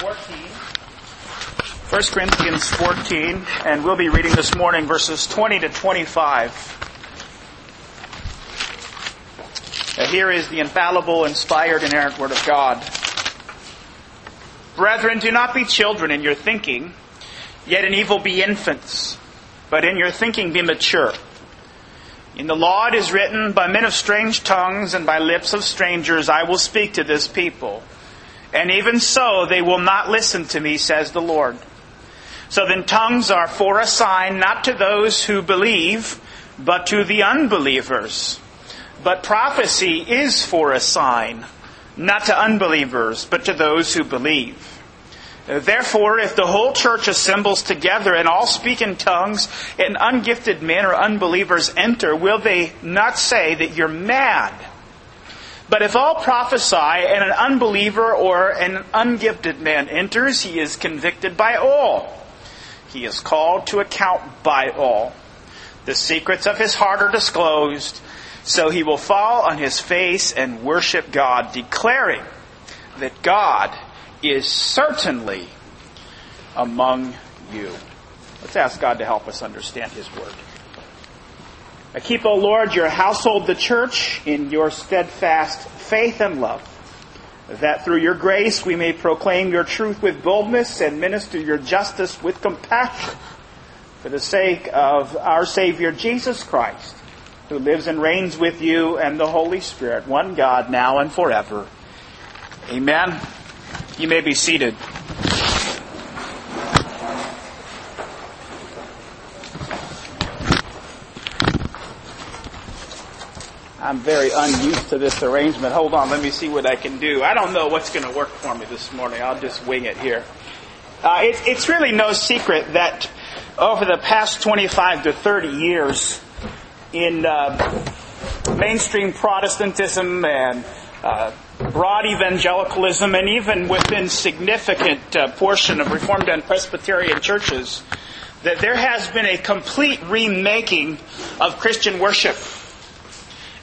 14. 1 Corinthians 14, and we'll be reading this morning verses 20 to 25. Now here is the infallible, inspired, inerrant Word of God. Brethren, do not be children in your thinking, yet in evil be infants, but in your thinking be mature. In the law it is written, By men of strange tongues and by lips of strangers I will speak to this people. And even so they will not listen to me, says the Lord. So then tongues are for a sign not to those who believe, but to the unbelievers. But prophecy is for a sign, not to unbelievers, but to those who believe. Therefore, if the whole church assembles together and all speak in tongues, and ungifted men or unbelievers enter, will they not say that you're mad? But if all prophesy and an unbeliever or an ungifted man enters, he is convicted by all. He is called to account by all. The secrets of his heart are disclosed, so he will fall on his face and worship God, declaring that God is certainly among you. Let's ask God to help us understand his word. I keep, O Lord, your household, the church, in your steadfast faith and love that through your grace we may proclaim your truth with boldness and minister your justice with compassion for the sake of our Savior Jesus Christ, who lives and reigns with you and the Holy Spirit, one God, now and forever. Amen. You may be seated. I'm very unused to this arrangement. Hold on, let me see what I can do. I don't know what's going to work for me this morning. I'll just wing it here. Uh, it, it's really no secret that over the past 25 to 30 years in uh, mainstream Protestantism and uh, broad evangelicalism, and even within significant uh, portion of Reformed and Presbyterian churches, that there has been a complete remaking of Christian worship.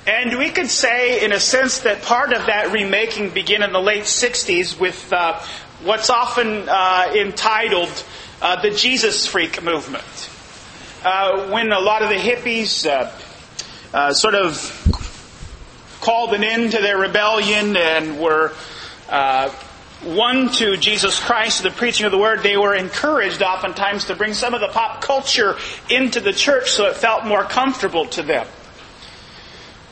And we could say, in a sense, that part of that remaking began in the late 60s with uh, what's often uh, entitled uh, the Jesus freak movement. Uh, when a lot of the hippies uh, uh, sort of called an end to their rebellion and were one to Jesus Christ, the preaching of the word, they were encouraged oftentimes to bring some of the pop culture into the church so it felt more comfortable to them.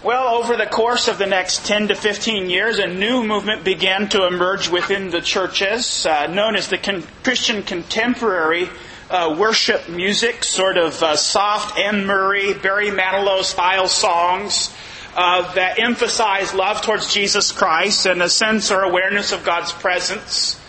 Well, over the course of the next 10 to 15 years, a new movement began to emerge within the churches, uh, known as the con- Christian contemporary uh, worship music, sort of uh, soft Anne Murray, Barry Manilow style songs uh, that emphasize love towards Jesus Christ and a sense or awareness of God's presence.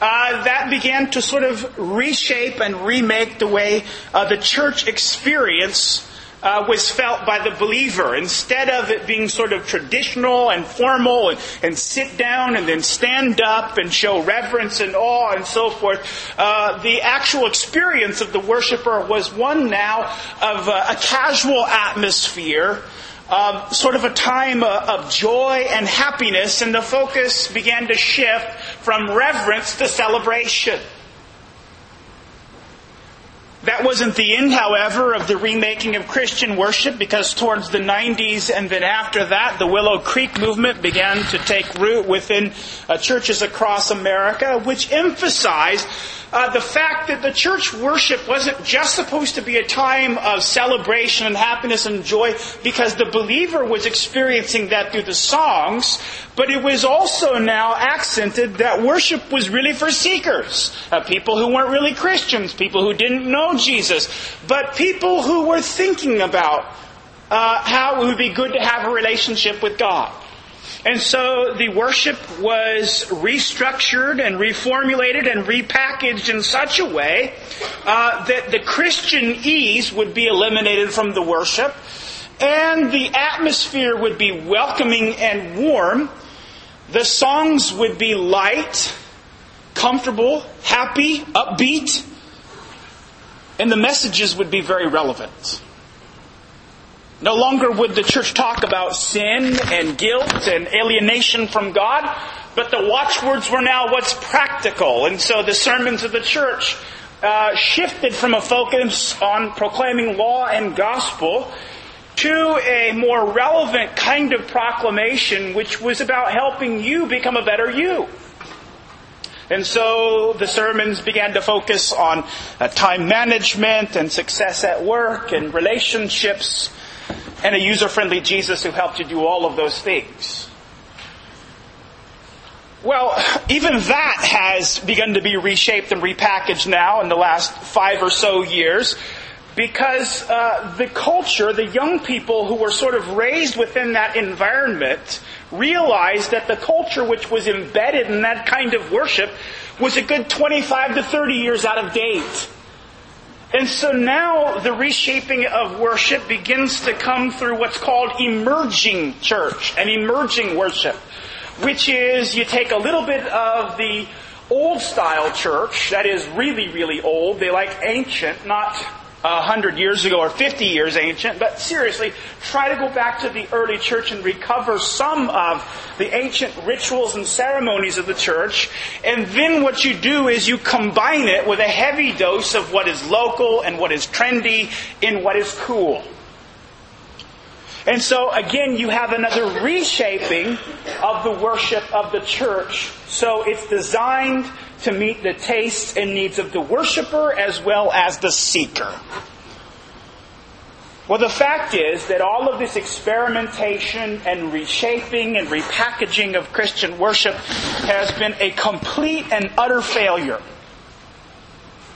Uh, that began to sort of reshape and remake the way uh, the church experience uh, was felt by the believer. Instead of it being sort of traditional and formal and, and sit down and then stand up and show reverence and awe and so forth, uh, the actual experience of the worshiper was one now of uh, a casual atmosphere. Um, sort of a time uh, of joy and happiness, and the focus began to shift from reverence to celebration. That wasn't the end, however, of the remaking of Christian worship because towards the 90s and then after that, the Willow Creek movement began to take root within uh, churches across America, which emphasized uh, the fact that the church worship wasn't just supposed to be a time of celebration and happiness and joy because the believer was experiencing that through the songs, but it was also now accented that worship was really for seekers, uh, people who weren't really Christians, people who didn't know Jesus, but people who were thinking about uh, how it would be good to have a relationship with God. And so the worship was restructured and reformulated and repackaged in such a way uh, that the Christianese would be eliminated from the worship and the atmosphere would be welcoming and warm. The songs would be light, comfortable, happy, upbeat, and the messages would be very relevant. No longer would the church talk about sin and guilt and alienation from God, but the watchwords were now what's practical. And so the sermons of the church uh, shifted from a focus on proclaiming law and gospel to a more relevant kind of proclamation, which was about helping you become a better you. And so the sermons began to focus on uh, time management and success at work and relationships and a user-friendly Jesus who helped you do all of those things. Well, even that has begun to be reshaped and repackaged now in the last five or so years because uh, the culture, the young people who were sort of raised within that environment, realized that the culture which was embedded in that kind of worship was a good 25 to 30 years out of date. And so now the reshaping of worship begins to come through what's called emerging church and emerging worship, which is you take a little bit of the old style church, that is really, really old. They like ancient, not 100 years ago or 50 years ancient, but seriously, try to go back to the early church and recover some of the ancient rituals and ceremonies of the church. And then what you do is you combine it with a heavy dose of what is local and what is trendy and what is cool. And so again, you have another reshaping of the worship of the church. So it's designed to meet the tastes and needs of the worshiper as well as the seeker. Well, the fact is that all of this experimentation and reshaping and repackaging of Christian worship has been a complete and utter failure.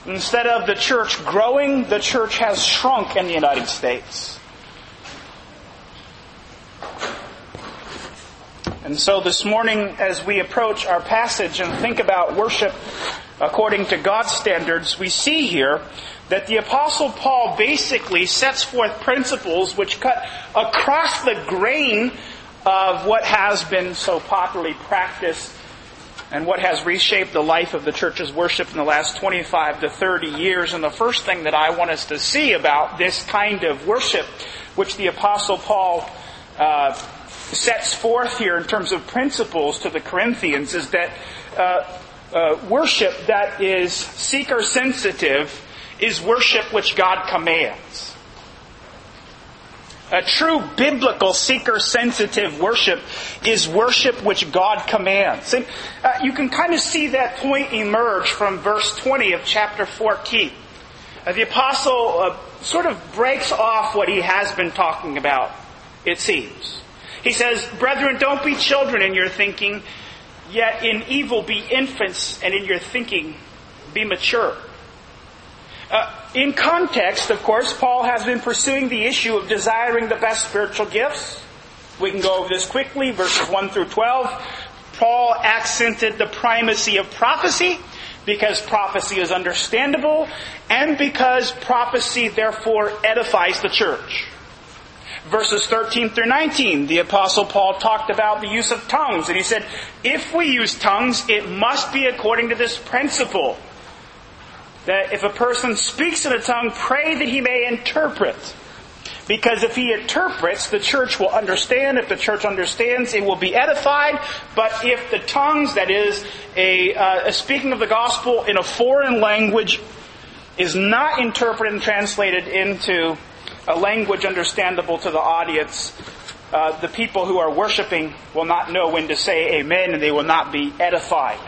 Instead of the church growing, the church has shrunk in the United States. And so this morning, as we approach our passage and think about worship according to God's standards, we see here that the apostle Paul basically sets forth principles which cut across the grain of what has been so popularly practiced and what has reshaped the life of the church's worship in the last 25 to 30 years. And the first thing that I want us to see about this kind of worship, which the apostle Paul uh, sets forth here in terms of principles to the Corinthians is that uh, uh, worship that is seeker sensitive is worship which God commands. A true biblical seeker sensitive worship is worship which God commands. And uh, you can kind of see that point emerge from verse 20 of chapter 14. Uh, the apostle uh, sort of breaks off what he has been talking about, it seems. He says, Brethren, don't be children in your thinking, yet in evil be infants, and in your thinking be mature. Uh, in context, of course, Paul has been pursuing the issue of desiring the best spiritual gifts. We can go over this quickly, verses 1 through 12. Paul accented the primacy of prophecy because prophecy is understandable and because prophecy therefore edifies the church verses 13 through 19, the apostle Paul talked about the use of tongues. And he said, if we use tongues, it must be according to this principle. That if a person speaks in a tongue, pray that he may interpret. Because if he interprets, the church will understand. If the church understands, it will be edified. But if the tongues, that is, a, uh, a speaking of the gospel in a foreign language, is not interpreted and translated into a language understandable to the audience, uh, the people who are worshiping will not know when to say amen and they will not be edified.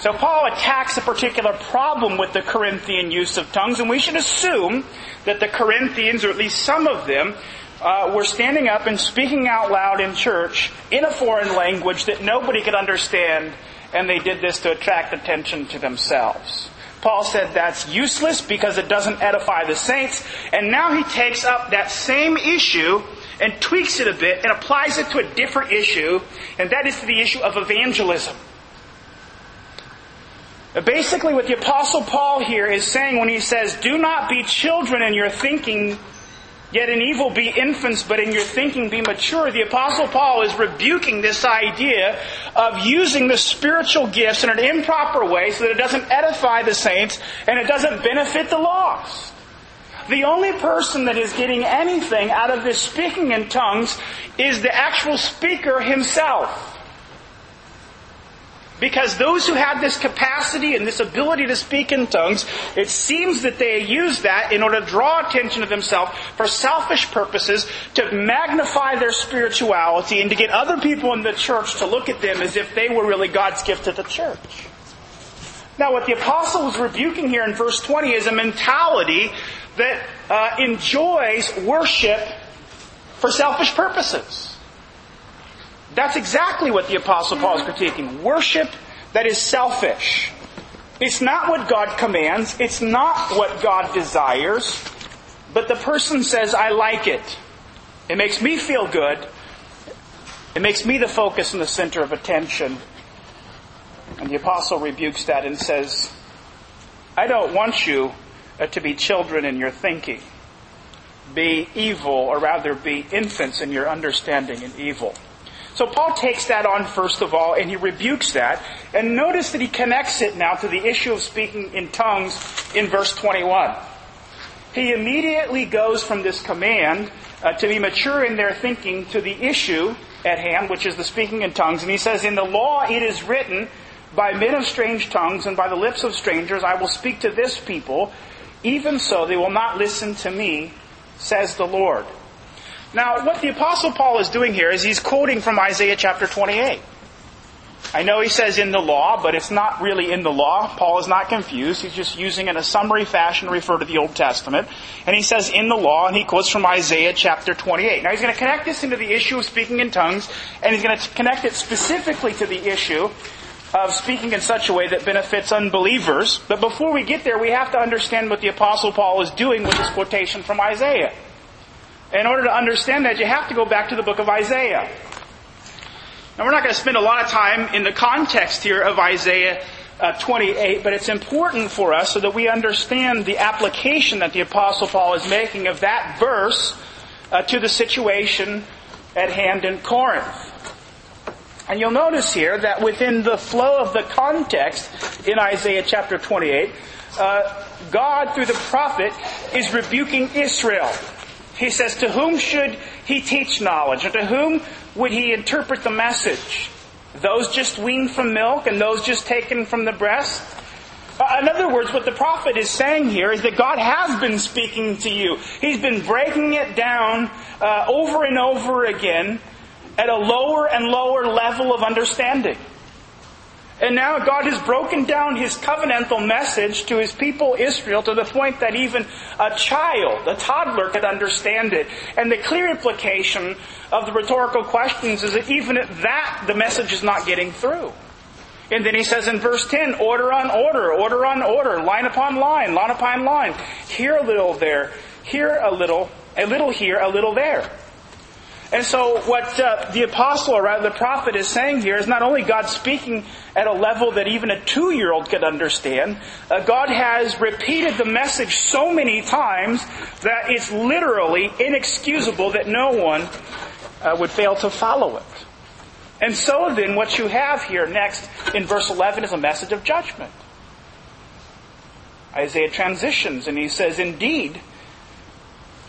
So Paul attacks a particular problem with the Corinthian use of tongues, and we should assume that the Corinthians, or at least some of them, uh, were standing up and speaking out loud in church in a foreign language that nobody could understand, and they did this to attract attention to themselves. Paul said that's useless because it doesn't edify the saints. And now he takes up that same issue and tweaks it a bit and applies it to a different issue, and that is to the issue of evangelism. Basically, what the Apostle Paul here is saying when he says, Do not be children in your thinking, Yet in evil be infants, but in your thinking be mature. The apostle Paul is rebuking this idea of using the spiritual gifts in an improper way so that it doesn't edify the saints and it doesn't benefit the lost. the only person that is getting anything out of this speaking in tongues is the actual speaker himself. Because those who had this capacity and this ability to speak in tongues, it seems that they used that in order to draw attention to themselves for selfish purposes, to magnify their spirituality, and to get other people in the church to look at them as if they were really God's gift to the church. Now, what the apostle was rebuking here in verse 20 is a mentality that uh, enjoys worship for selfish purposes. That's exactly what the Apostle Paul is critiquing. Worship that is selfish. It's not what God commands. It's not what God desires. But the person says, I like it. It makes me feel good. It makes me the focus and the center of attention. And the apostle rebukes that and says, I don't want you uh, to be children in your thinking. Be evil, or rather be infants in your understanding in evil. So Paul takes that on first of all and he rebukes that. And notice that he connects it now to the issue of speaking in tongues in verse 21. He immediately goes from this command uh, to be mature in their thinking to the issue at hand, which is the speaking in tongues. And he says, In the law it is written, by men of strange tongues and by the lips of strangers I will speak to this people. Even so they will not listen to me, says the Lord. Now, what the Apostle Paul is doing here is he's quoting from Isaiah chapter 28. I know he says in the law, but it's not really in the law. Paul is not confused. He's just using in a summary fashion to refer to the Old Testament. And he says in the law, and he quotes from Isaiah chapter 28. Now he's going to connect this into the issue of speaking in tongues, and he's going to connect it specifically to the issue of speaking in such a way that benefits unbelievers. But before we get there, we have to understand what the Apostle Paul is doing with this quotation from Isaiah. In order to understand that, you have to go back to the book of Isaiah. Now, we're not going to spend a lot of time in the context here of Isaiah uh, 28, but it's important for us so that we understand the application that the Apostle Paul is making of that verse uh, to the situation at hand in Corinth. And you'll notice here that within the flow of the context in Isaiah chapter 28, uh, God, through the prophet, is rebuking Israel. He says, To whom should he teach knowledge? Or to whom would he interpret the message? Those just weaned from milk and those just taken from the breast? Uh, in other words, what the prophet is saying here is that God has been speaking to you. He's been breaking it down uh, over and over again at a lower and lower level of understanding. And now God has broken down his covenantal message to his people Israel to the point that even a child, a toddler could understand it. And the clear implication of the rhetorical questions is that even at that, the message is not getting through. And then he says in verse 10, order on order, order on order, line upon line, line upon line. Here a little there, here a little, a little here, a little there. And so what uh, the apostle, or rather the prophet, is saying here is not only God speaking at a level that even a two-year-old could understand, uh, God has repeated the message so many times that it's literally inexcusable that no one uh, would fail to follow it. And so then what you have here next in verse 11 is a message of judgment. Isaiah transitions and he says, Indeed,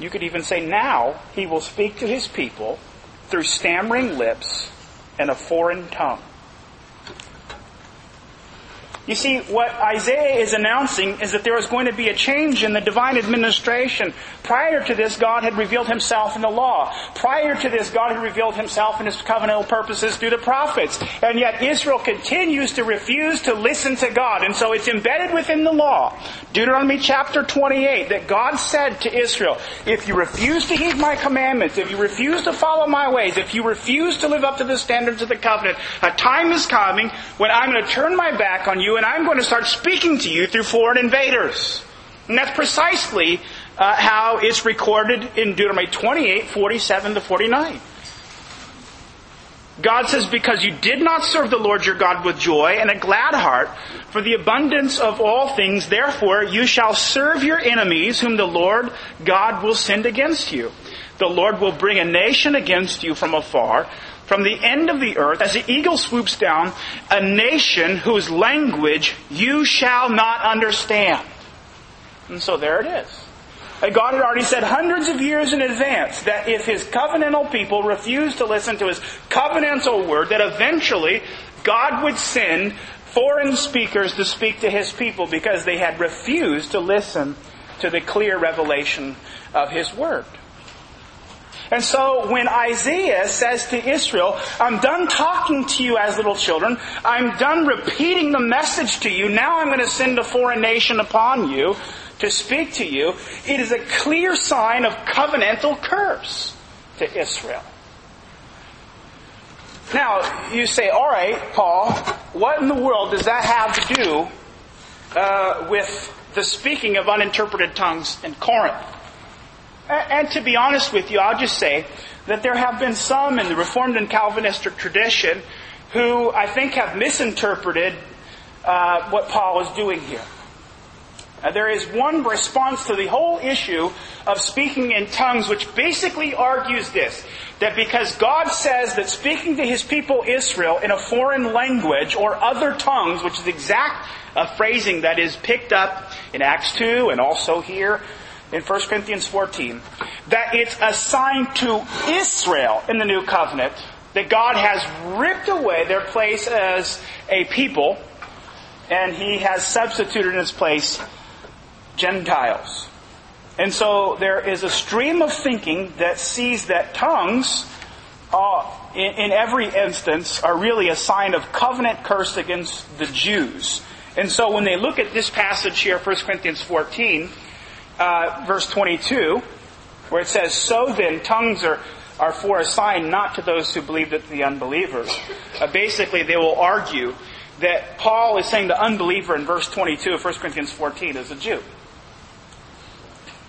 you could even say now he will speak to his people through stammering lips and a foreign tongue. You see, what Isaiah is announcing is that there is going to be a change in the divine administration. Prior to this, God had revealed himself in the law. Prior to this, God had revealed himself in his covenantal purposes through the prophets. And yet Israel continues to refuse to listen to God. And so it's embedded within the law. Deuteronomy chapter 28 that God said to Israel, if you refuse to heed my commandments, if you refuse to follow my ways, if you refuse to live up to the standards of the covenant, a time is coming when I'm going to turn my back on you and I'm going to start speaking to you through foreign invaders. And that's precisely uh, how it's recorded in Deuteronomy 28, 47 to 49. God says, because you did not serve the Lord your God with joy and a glad heart, for the abundance of all things, therefore you shall serve your enemies whom the Lord God will send against you. The Lord will bring a nation against you from afar, from the end of the earth, as the eagle swoops down, a nation whose language you shall not understand. And so there it is. God had already said hundreds of years in advance that if his covenantal people refused to listen to his covenantal word, that eventually God would send foreign speakers to speak to his people because they had refused to listen to the clear revelation of his word. And so when Isaiah says to Israel, I'm done talking to you as little children, I'm done repeating the message to you, now I'm going to send a foreign nation upon you to speak to you, it is a clear sign of covenantal curse to Israel. Now, you say, all right, Paul, what in the world does that have to do uh, with the speaking of uninterpreted tongues in Corinth? And to be honest with you, I'll just say that there have been some in the Reformed and Calvinistic tradition who I think have misinterpreted uh, what Paul is doing here. There is one response to the whole issue of speaking in tongues which basically argues this, that because God says that speaking to his people Israel in a foreign language or other tongues, which is exact uh, phrasing that is picked up in Acts 2 and also here in 1 Corinthians 14, that it's assigned to Israel in the new covenant that God has ripped away their place as a people and he has substituted in its place Gentiles. And so there is a stream of thinking that sees that tongues, in, in, every instance, are really a sign of covenant curse against the Jews. And so when they look at this passage here, 1 Corinthians 14, uh, verse 22, where it says, So then tongues are, are for a sign not to those who believe that the unbelievers. Uh, basically, they will argue that Paul is saying the unbeliever in verse 22 of 1 Corinthians 14 is a Jew.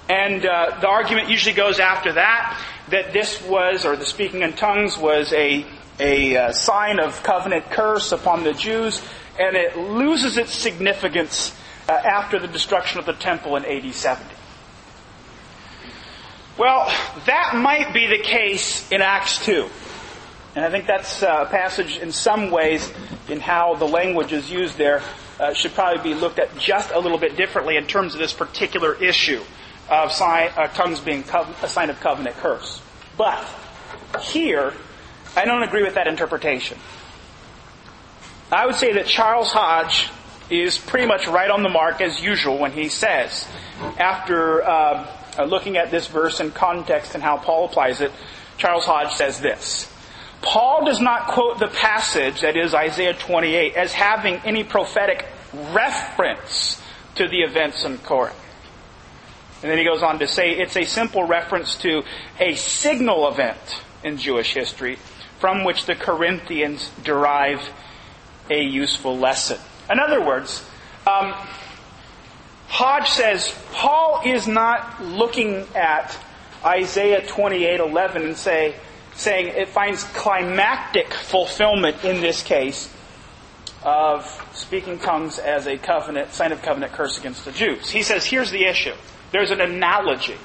And uh, the argument usually goes after that that this was, or the speaking in tongues was a a uh, sign of covenant curse upon the Jews, and it loses its significance uh, after the destruction of the temple in AD 70. Well, that might be the case in Acts 2. And I think that's uh, a passage in some ways in how the language is used there uh, should probably be looked at just a little bit differently in terms of this particular issue of sign, uh, tongues being a sign of covenant curse. But here, I don't agree with that interpretation. I would say that Charles Hodge is pretty much right on the mark as usual when he says, after uh, looking at this verse in context and how Paul applies it, Charles Hodge says this. Paul does not quote the passage, that is Isaiah 28, as having any prophetic reference to the events in Corinth. And then he goes on to say it's a simple reference to a signal event in Jewish history from which the Corinthians derive a useful lesson. In other words, um, Hodge says Paul is not looking at Isaiah 28:11 and say, saying it finds climactic fulfillment in this case of speaking tongues as a covenant sign of covenant curse against the Jews. He says here's the issue. There's an analogy.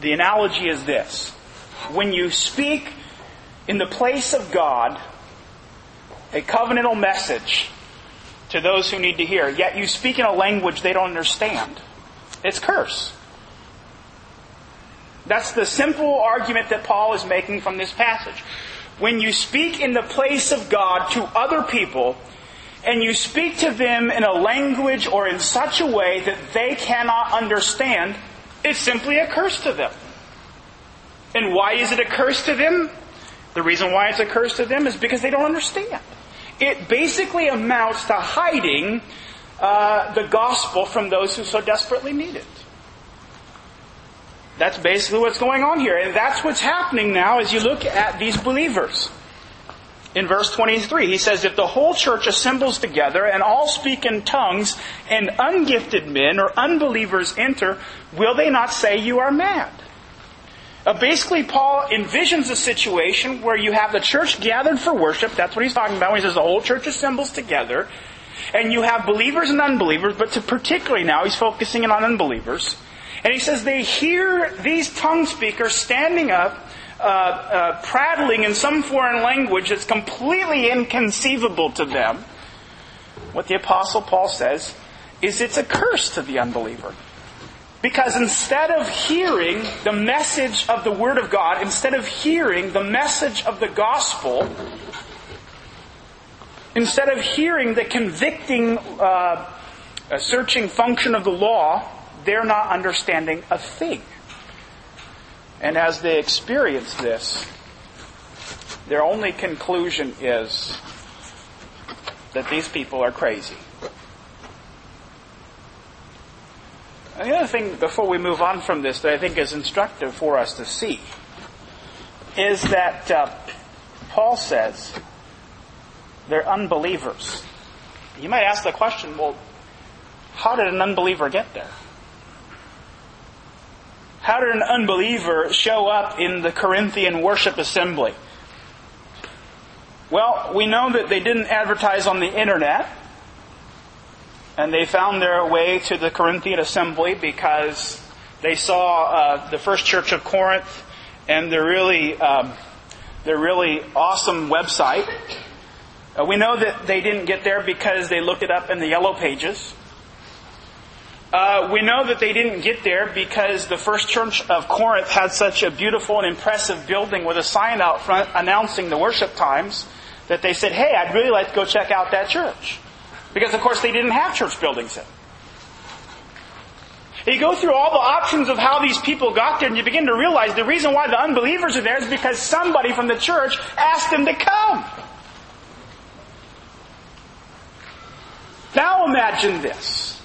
The analogy is this. When you speak in the place of God a covenantal message to those who need to hear, yet you speak in a language they don't understand, it's curse. That's the simple argument that Paul is making from this passage. When you speak in the place of God to other people, and you speak to them in a language or in such a way that they cannot understand, it's simply a curse to them. And why is it a curse to them? The reason why it's a curse to them is because they don't understand. It basically amounts to hiding uh, the gospel from those who so desperately need it. That's basically what's going on here. And that's what's happening now as you look at these believers in verse 23. He says, If the whole church assembles together and all speak in tongues and ungifted men or unbelievers enter, will they not say you are mad? Uh, basically, Paul envisions a situation where you have the church gathered for worship. That's what he's talking about when he says the whole church assembles together. And you have believers and unbelievers, but particularly now he's focusing in on unbelievers. And he says they hear these tongue speakers standing up uh, uh, prattling in some foreign language that's completely inconceivable to them, what the Apostle Paul says is it's a curse to the unbeliever. Because instead of hearing the message of the Word of God, instead of hearing the message of the gospel, instead of hearing the convicting, uh, searching function of the law, they're not understanding a thing. And as they experience this, their only conclusion is that these people are crazy. And the other thing, before we move on from this, that I think is instructive for us to see, is that uh, Paul says they're unbelievers. You might ask the question, well, how did an unbeliever get there? How did an unbeliever show up in the Corinthian worship assembly? Well, we know that they didn't advertise on the internet. And they found their way to the Corinthian assembly because they saw uh, the first church of Corinth and their really, um, their really awesome website. Uh, we know that they didn't get there because they looked it up in the yellow pages. Uh, we know that they didn't get there because the first church of Corinth had such a beautiful and impressive building with a sign out front announcing the worship times that they said, hey, I'd really like to go check out that church. Because of course they didn't have church buildings then. You go through all the options of how these people got there and you begin to realize the reason why the unbelievers are there is because somebody from the church asked them to come. Now imagine this.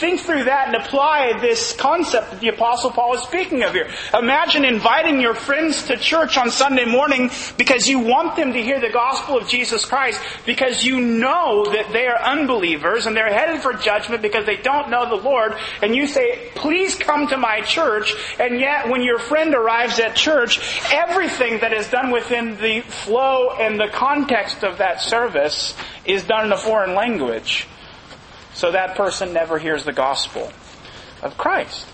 Think through that and apply this concept that the apostle Paul is speaking of here. Imagine inviting your friends to church on Sunday morning because you want them to hear the gospel of Jesus Christ because you know that they are unbelievers and they're headed for judgment because they don't know the Lord and you say, please come to my church and yet when your friend arrives at church, everything that is done within the flow and the context of that service is done in a foreign language. So that person never hears the gospel of Christ.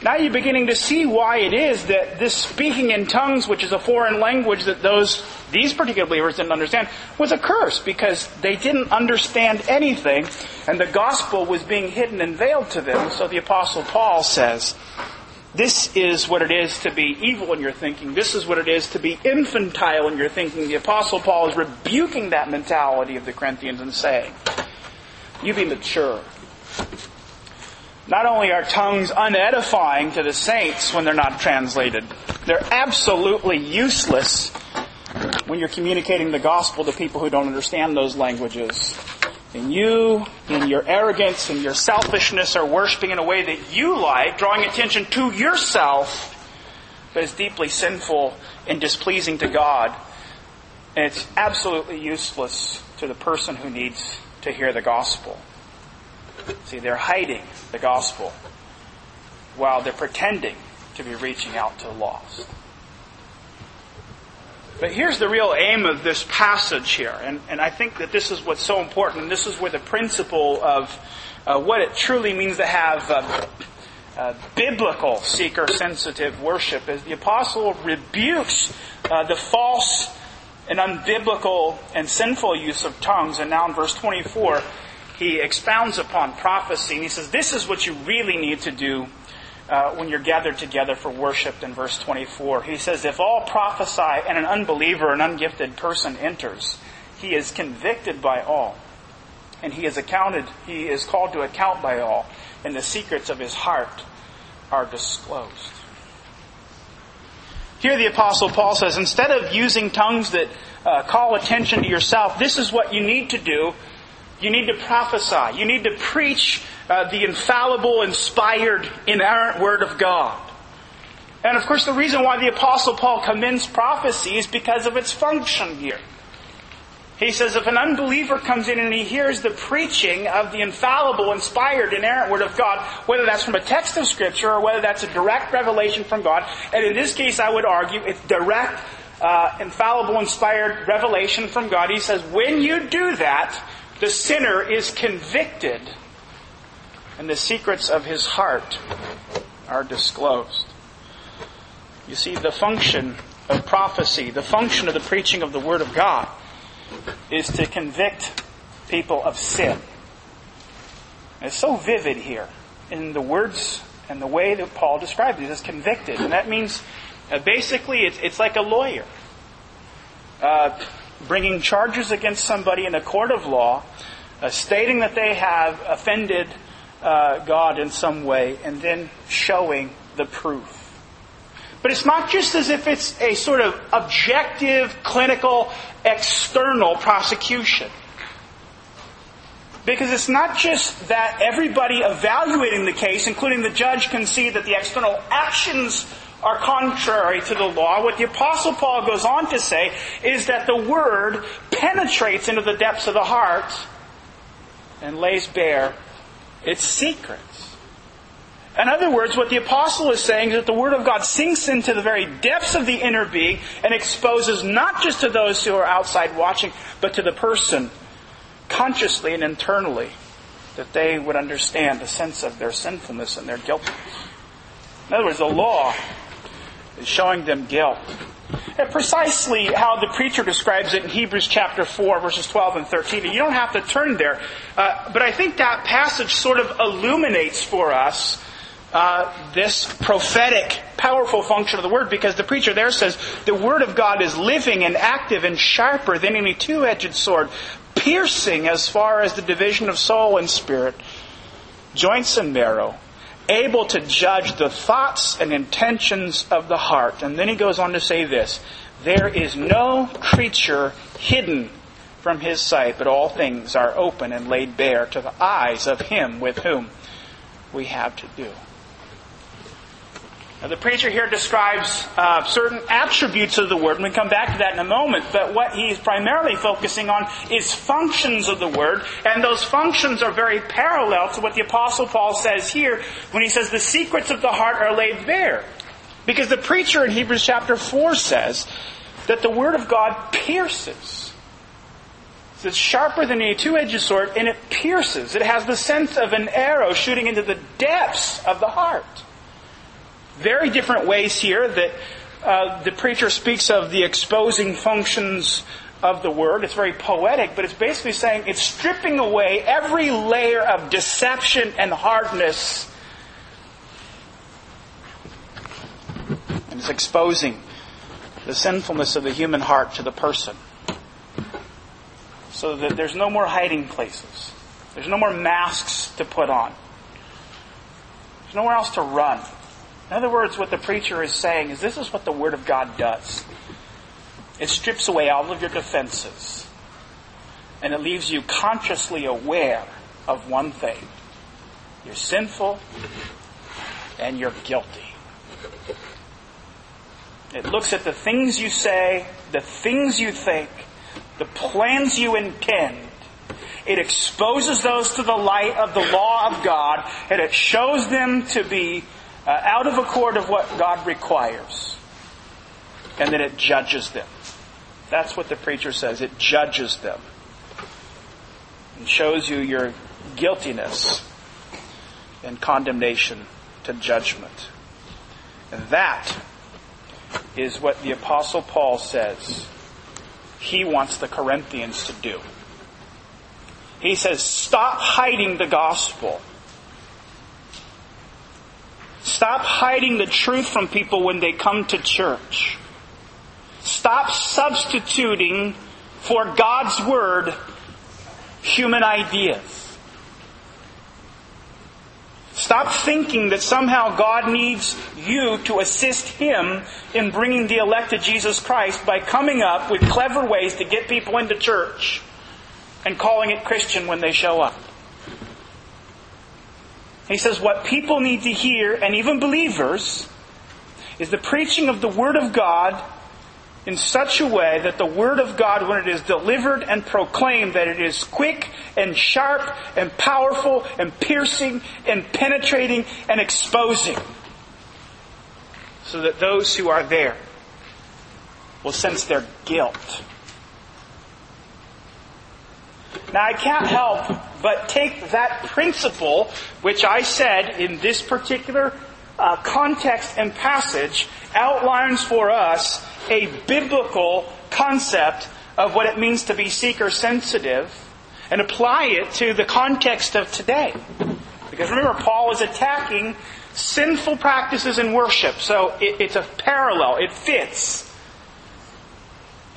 Now you're beginning to see why it is that this speaking in tongues, which is a foreign language that those, these particular believers didn't understand, was a curse because they didn't understand anything and the gospel was being hidden and veiled to them. So the apostle Paul says, this is what it is to be evil in your thinking. This is what it is to be infantile in your thinking. The apostle Paul is rebuking that mentality of the Corinthians and saying, you be mature. Not only are tongues unedifying to the saints when they're not translated, they're absolutely useless when you're communicating the gospel to people who don't understand those languages. And you, in your arrogance and your selfishness, are worshiping in a way that you like, drawing attention to yourself, but is deeply sinful and displeasing to God. And it's absolutely useless to the person who needs to hear the gospel. See, they're hiding the gospel while they're pretending to be reaching out to the lost. But here's the real aim of this passage here, and, and I think that this is what's so important, and this is where the principle of uh, what it truly means to have uh, uh, biblical seeker sensitive worship is the apostle rebukes uh, the false and unbiblical and sinful use of tongues. And now in verse 24, he expounds upon prophecy and he says, This is what you really need to do uh, when you're gathered together for worship in verse 24. He says, If all prophesy and an unbeliever, an ungifted person enters, he is convicted by all. And he is accounted, he is called to account by all, and the secrets of his heart are disclosed. Here the apostle Paul says, instead of using tongues that uh, call attention to yourself, this is what you need to do. You need to prophesy. You need to preach uh, the infallible, inspired, inerrant word of God. And of course the reason why the apostle Paul commends prophecy is because of its function here. He says if an unbeliever comes in and he hears the preaching of the infallible, inspired, inerrant Word of God, whether that's from a text of Scripture or whether that's a direct revelation from God, and in this case I would argue it's direct, uh, infallible, inspired revelation from God, he says when you do that, the sinner is convicted and the secrets of his heart are disclosed. You see, the function of prophecy, the function of the preaching of the Word of God, is to convict people of sin. And It's so vivid here. in the words and the way that Paul described it as convicted. And that means uh, basically it's, it's like a lawyer uh, bringing charges against somebody in a court of law, uh, stating that they have offended uh, God in some way, and then showing the proof. But it's not just as if it's a sort of objective, clinical, external prosecution. Because it's not just that everybody evaluating the case, including the judge, can see that the external actions are contrary to the law. What the apostle Paul goes on to say is that the word penetrates into the depths of the heart and lays bare its secrets. In other words, what the apostle is saying is that the Word of God sinks into the very depths of the inner being and exposes not just to those who are outside watching, but to the person consciously and internally that they would understand the sense of their sinfulness and their guiltiness. In other words, the law is showing them guilt. And precisely how the preacher describes it in Hebrews chapter 4, verses 12 and 13. And you don't have to turn there, uh, but I think that passage sort of illuminates for us uh, this prophetic, powerful function of the word because the preacher there says the word of God is living and active and sharper than any two edged sword, piercing as far as the division of soul and spirit, joints and marrow, able to judge the thoughts and intentions of the heart. And then he goes on to say this There is no creature hidden from his sight, but all things are open and laid bare to the eyes of him with whom we have to do. Now, the preacher here describes uh, certain attributes of the word, and we come back to that in a moment. But what he's primarily focusing on is functions of the word, and those functions are very parallel to what the Apostle Paul says here when he says the secrets of the heart are laid bare. Because the preacher in Hebrews chapter 4 says that the word of God pierces. It's sharper than a two-edged sword, and it pierces. It has the sense of an arrow shooting into the depths of the heart very different ways here that uh, the preacher speaks of the exposing functions of the word. It's very poetic, but it's basically saying it's stripping away every layer of deception and hardness. And it's exposing the sinfulness of the human heart to the person. So that there's no more hiding places. There's no more masks to put on. There's nowhere else to run. In other words, what the preacher is saying is this is what the Word of God does. It strips away all of your defenses. And it leaves you consciously aware of one thing. You're sinful and you're guilty. It looks at the things you say, the things you think, the plans you intend. It exposes those to the light of the law of God, and it shows them to be uh, out of accord of what God requires. And then it judges them. That's what the preacher says. It judges them. And shows you your guiltiness and condemnation to judgment. And that is what the Apostle Paul says he wants the Corinthians to do. He says, stop hiding the gospel. Stop hiding the truth from people when they come to church. Stop substituting for God's Word human ideas. Stop thinking that somehow God needs you to assist Him in bringing the elect to Jesus Christ by coming up with clever ways to get people into church and calling it Christian when they show up. He says what people need to hear, and even believers, is the preaching of the Word of God in such a way that the Word of God, when it is delivered and proclaimed, that it is quick and sharp and powerful and piercing and penetrating and exposing. So that those who are there will sense their guilt. Now I can't help but take that principle, which I said in this particular uh, context and passage outlines for us a biblical concept of what it means to be seeker sensitive and apply it to the context of today. Because remember, Paul is attacking sinful practices in worship. So it, it's a parallel. It fits.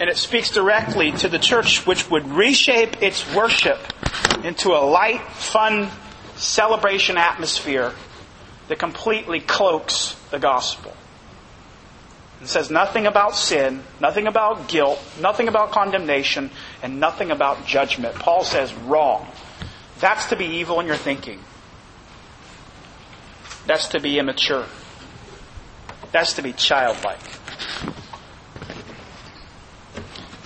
And it speaks directly to the church which would reshape its worship into a light, fun celebration atmosphere that completely cloaks the gospel. It says nothing about sin, nothing about guilt, nothing about condemnation, and nothing about judgment. Paul says wrong. That's to be evil in your thinking. That's to be immature. That's to be childlike.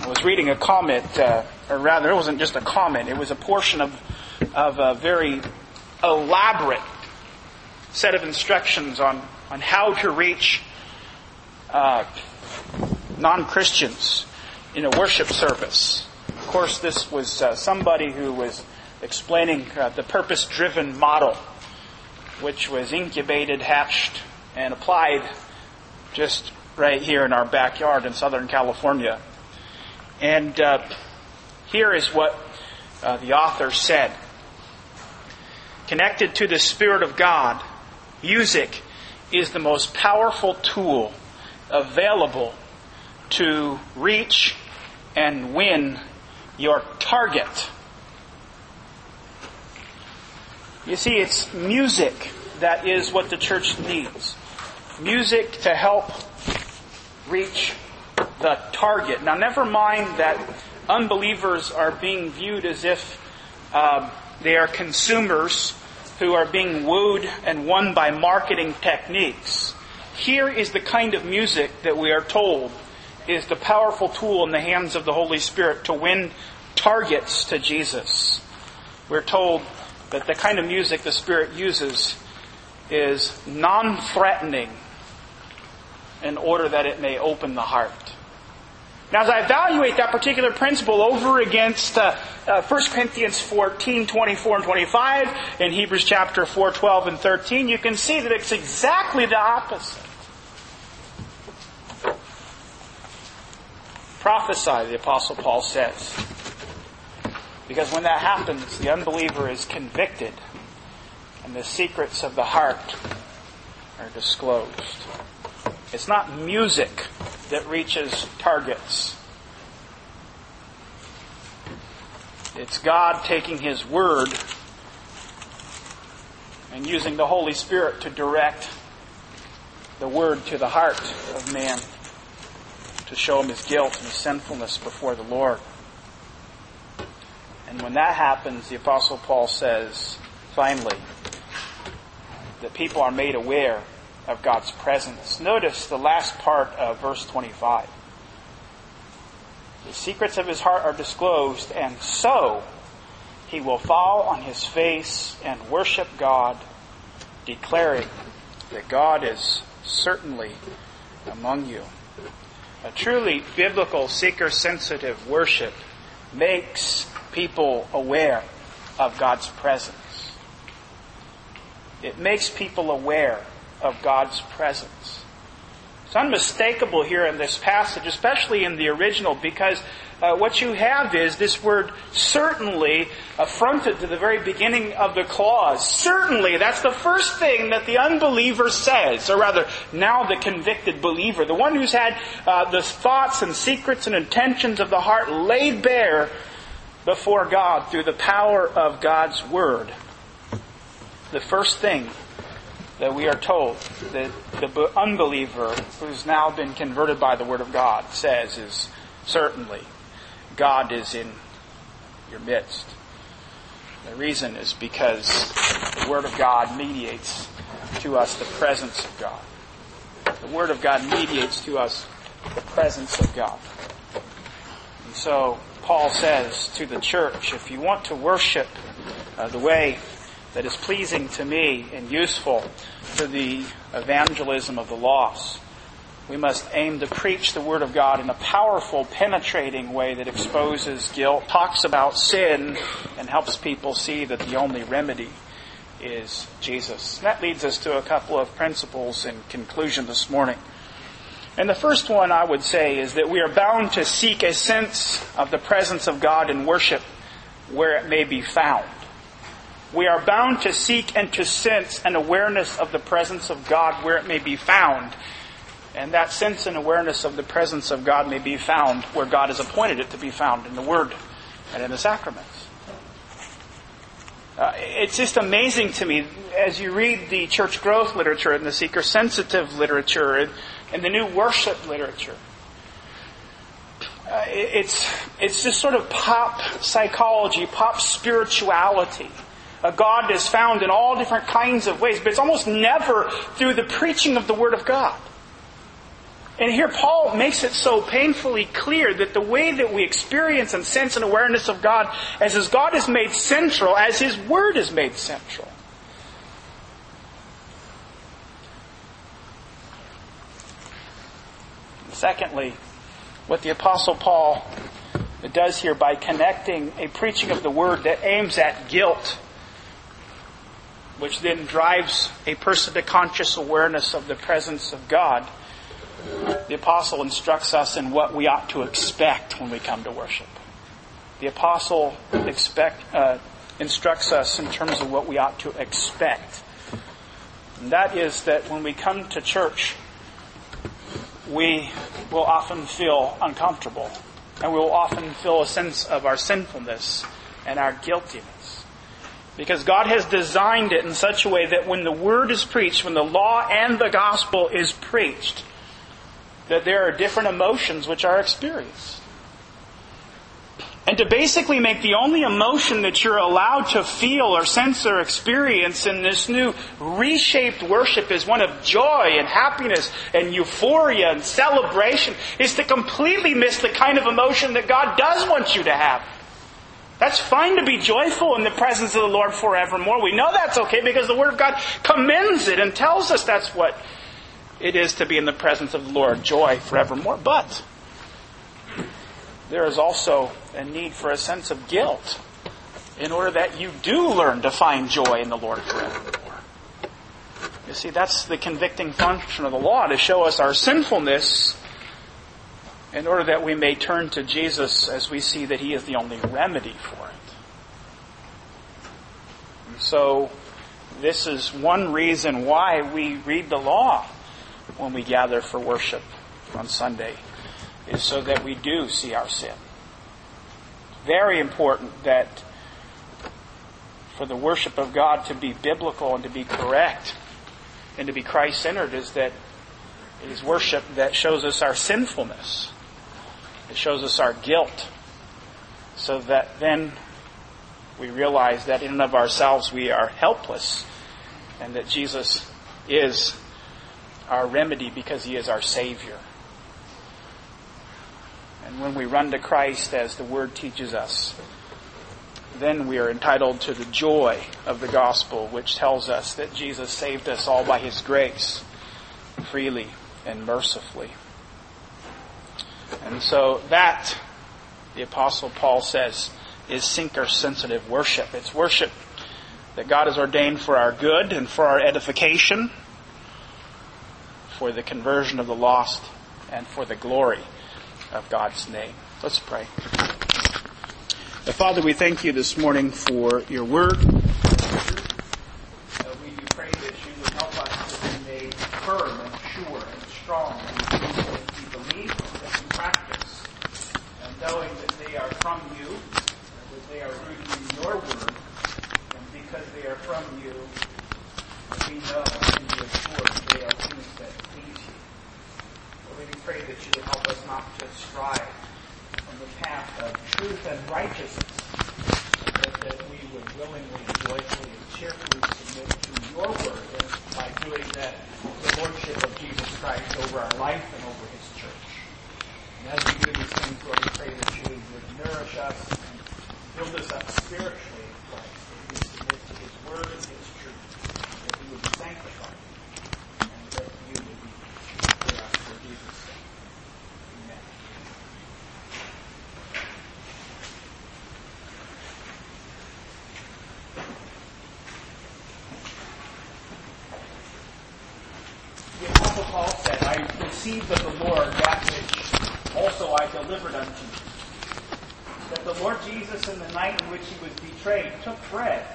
I was reading a comment, uh, or rather, it wasn't just a comment, it was a portion of, of a very elaborate set of instructions on, on how to reach uh, non Christians in a worship service. Of course, this was uh, somebody who was explaining uh, the purpose driven model, which was incubated, hatched, and applied just right here in our backyard in Southern California. And uh, here is what uh, the author said. Connected to the Spirit of God, music is the most powerful tool available to reach and win your target. You see, it's music that is what the church needs. Music to help reach the target. Now, never mind that unbelievers are being viewed as if um, they are consumers who are being wooed and won by marketing techniques. Here is the kind of music that we are told is the powerful tool in the hands of the Holy Spirit to win targets to Jesus. We're told that the kind of music the Spirit uses is non-threatening in order that it may open the heart. Now, as I evaluate that particular principle over against uh, uh, 1 Corinthians 14, 24, and 25, and Hebrews chapter 4, 12, and 13, you can see that it's exactly the opposite. Prophesy, the Apostle Paul says. Because when that happens, the unbeliever is convicted, and the secrets of the heart are disclosed. It's not music that reaches targets. It's God taking His Word and using the Holy Spirit to direct the Word to the heart of man to show him his guilt and his sinfulness before the Lord. And when that happens, the Apostle Paul says, finally, that people are made aware of God's presence. Notice the last part of verse 25. The secrets of his heart are disclosed, and so he will fall on his face and worship God, declaring that God is certainly among you. A truly biblical seeker sensitive worship makes people aware of God's presence. It makes people aware of God's presence. It's unmistakable here in this passage, especially in the original, because uh, what you have is this word certainly affronted to the very beginning of the clause. Certainly, that's the first thing that the unbeliever says, or rather, now the convicted believer, the one who's had uh, the thoughts and secrets and intentions of the heart laid bare before God through the power of God's Word. The first thing that we are told that the unbeliever who's now been converted by the Word of God says is certainly God is in your midst. The reason is because the Word of God mediates to us the presence of God. The Word of God mediates to us the presence of God. And so Paul says to the church, if you want to worship uh, the way that is pleasing to me and useful for the evangelism of the lost. We must aim to preach the Word of God in a powerful, penetrating way that exposes guilt, talks about sin, and helps people see that the only remedy is Jesus. And that leads us to a couple of principles in conclusion this morning. And the first one I would say is that we are bound to seek a sense of the presence of God in worship where it may be found we are bound to seek and to sense an awareness of the presence of God where it may be found. And that sense and awareness of the presence of God may be found where God has appointed it to be found in the Word and in the sacraments. Uh, it's just amazing to me as you read the church growth literature and the seeker sensitive literature and, and the new worship literature. Uh, it's, it's just sort of pop psychology, pop spirituality. A God is found in all different kinds of ways, but it's almost never through the preaching of the Word of God. And here Paul makes it so painfully clear that the way that we experience and sense an awareness of God as His God is made central, as His Word is made central. Secondly, what the Apostle Paul does here by connecting a preaching of the Word that aims at guilt, which then drives a person to conscious awareness of the presence of God, the Apostle instructs us in what we ought to expect when we come to worship. The Apostle expect, uh, instructs us in terms of what we ought to expect. And that is that when we come to church, we will often feel uncomfortable. And we will often feel a sense of our sinfulness and our guiltiness. Because God has designed it in such a way that when the Word is preached, when the law and the gospel is preached, that there are different emotions which are experienced. And to basically make the only emotion that you're allowed to feel or sense or experience in this new reshaped worship is one of joy and happiness and euphoria and celebration is to completely miss the kind of emotion that God does want you to have. That's fine to be joyful in the presence of the Lord forevermore. We know that's okay because the Word of God commends it and tells us that's what it is to be in the presence of the Lord, joy forevermore. But there is also a need for a sense of guilt in order that you do learn to find joy in the Lord forevermore. You see, that's the convicting function of the law to show us our sinfulness in order that we may turn to Jesus as we see that He is the only remedy for it. And so, this is one reason why we read the law when we gather for worship on Sunday is so that we do see our sin. Very important that for the worship of God to be biblical and to be correct and to be Christ centered is that it is worship that shows us our sinfulness. It shows us our guilt. So that then we realize that in and of ourselves we are helpless and that Jesus is our remedy because he is our Savior. And when we run to Christ as the Word teaches us, then we are entitled to the joy of the gospel, which tells us that Jesus saved us all by His grace, freely and mercifully. And so that, the Apostle Paul says, is seeker sensitive worship. It's worship that God has ordained for our good and for our edification, for the conversion of the lost, and for the glory of God's name. Let's pray. Father, we thank you this morning for your word. we pray that you would help us to be made firm and sure and strong in the things that we believe and we practice, and knowing that they are from you, that they are rooted in your word, and because they are from you, we know and we are sure that they are things that please you. Lord, we pray that you would help us not to strive on the path of truth and righteousness, but that we would willingly, joyfully, and cheerfully submit to your word, and by doing that, the lordship of Jesus Christ over our life and over his church. And as we do these things, Lord, we pray that you would nourish us and build us up spiritually in Christ, that we would submit to his word and his truth, that we would be sanctified, and that you would be for us for Jesus' sake. Amen. The Apostle Paul said, I received of the Lord that which also I delivered unto you. That the Lord Jesus, in the night in which he was betrayed, took bread.